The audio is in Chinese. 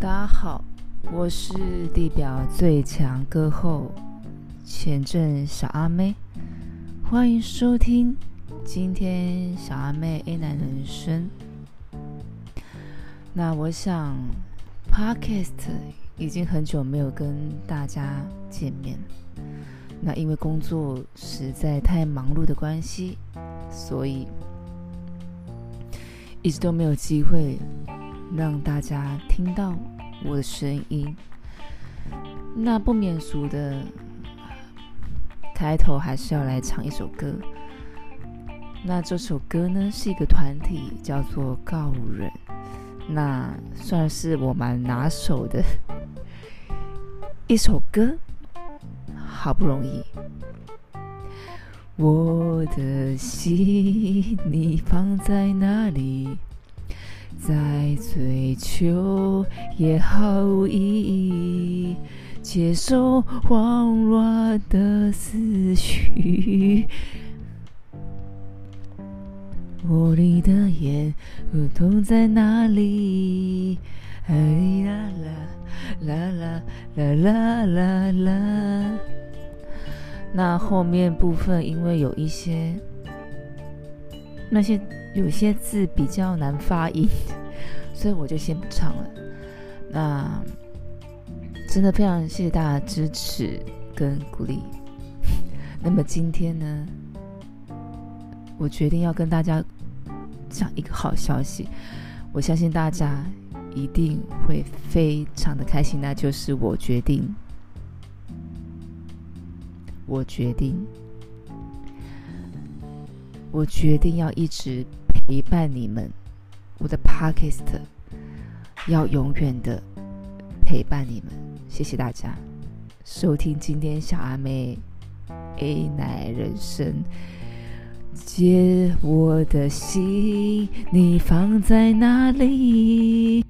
大家好，我是地表最强歌后前阵小阿妹，欢迎收听今天小阿妹 A 男人生。那我想，Podcast 已经很久没有跟大家见面，那因为工作实在太忙碌的关系，所以一直都没有机会。让大家听到我的声音，那不免俗的开头还是要来唱一首歌。那这首歌呢是一个团体，叫做告人，那算是我蛮拿手的一首歌。好不容易，我的心你放在哪里？在追求也毫无意义，接受慌乱的思绪。我你的眼不痛在哪里？哎啦啦啦啦啦啦啦啦。那后面部分因为有一些那些。有些字比较难发音，所以我就先不唱了。那真的非常谢谢大家支持跟鼓励。那么今天呢，我决定要跟大家讲一个好消息，我相信大家一定会非常的开心。那就是我决定，我决定，我决定要一直。陪伴你们，我的 Podcast 要永远的陪伴你们。谢谢大家收听今天小阿妹 A 奶人生，借我的心，你放在哪里？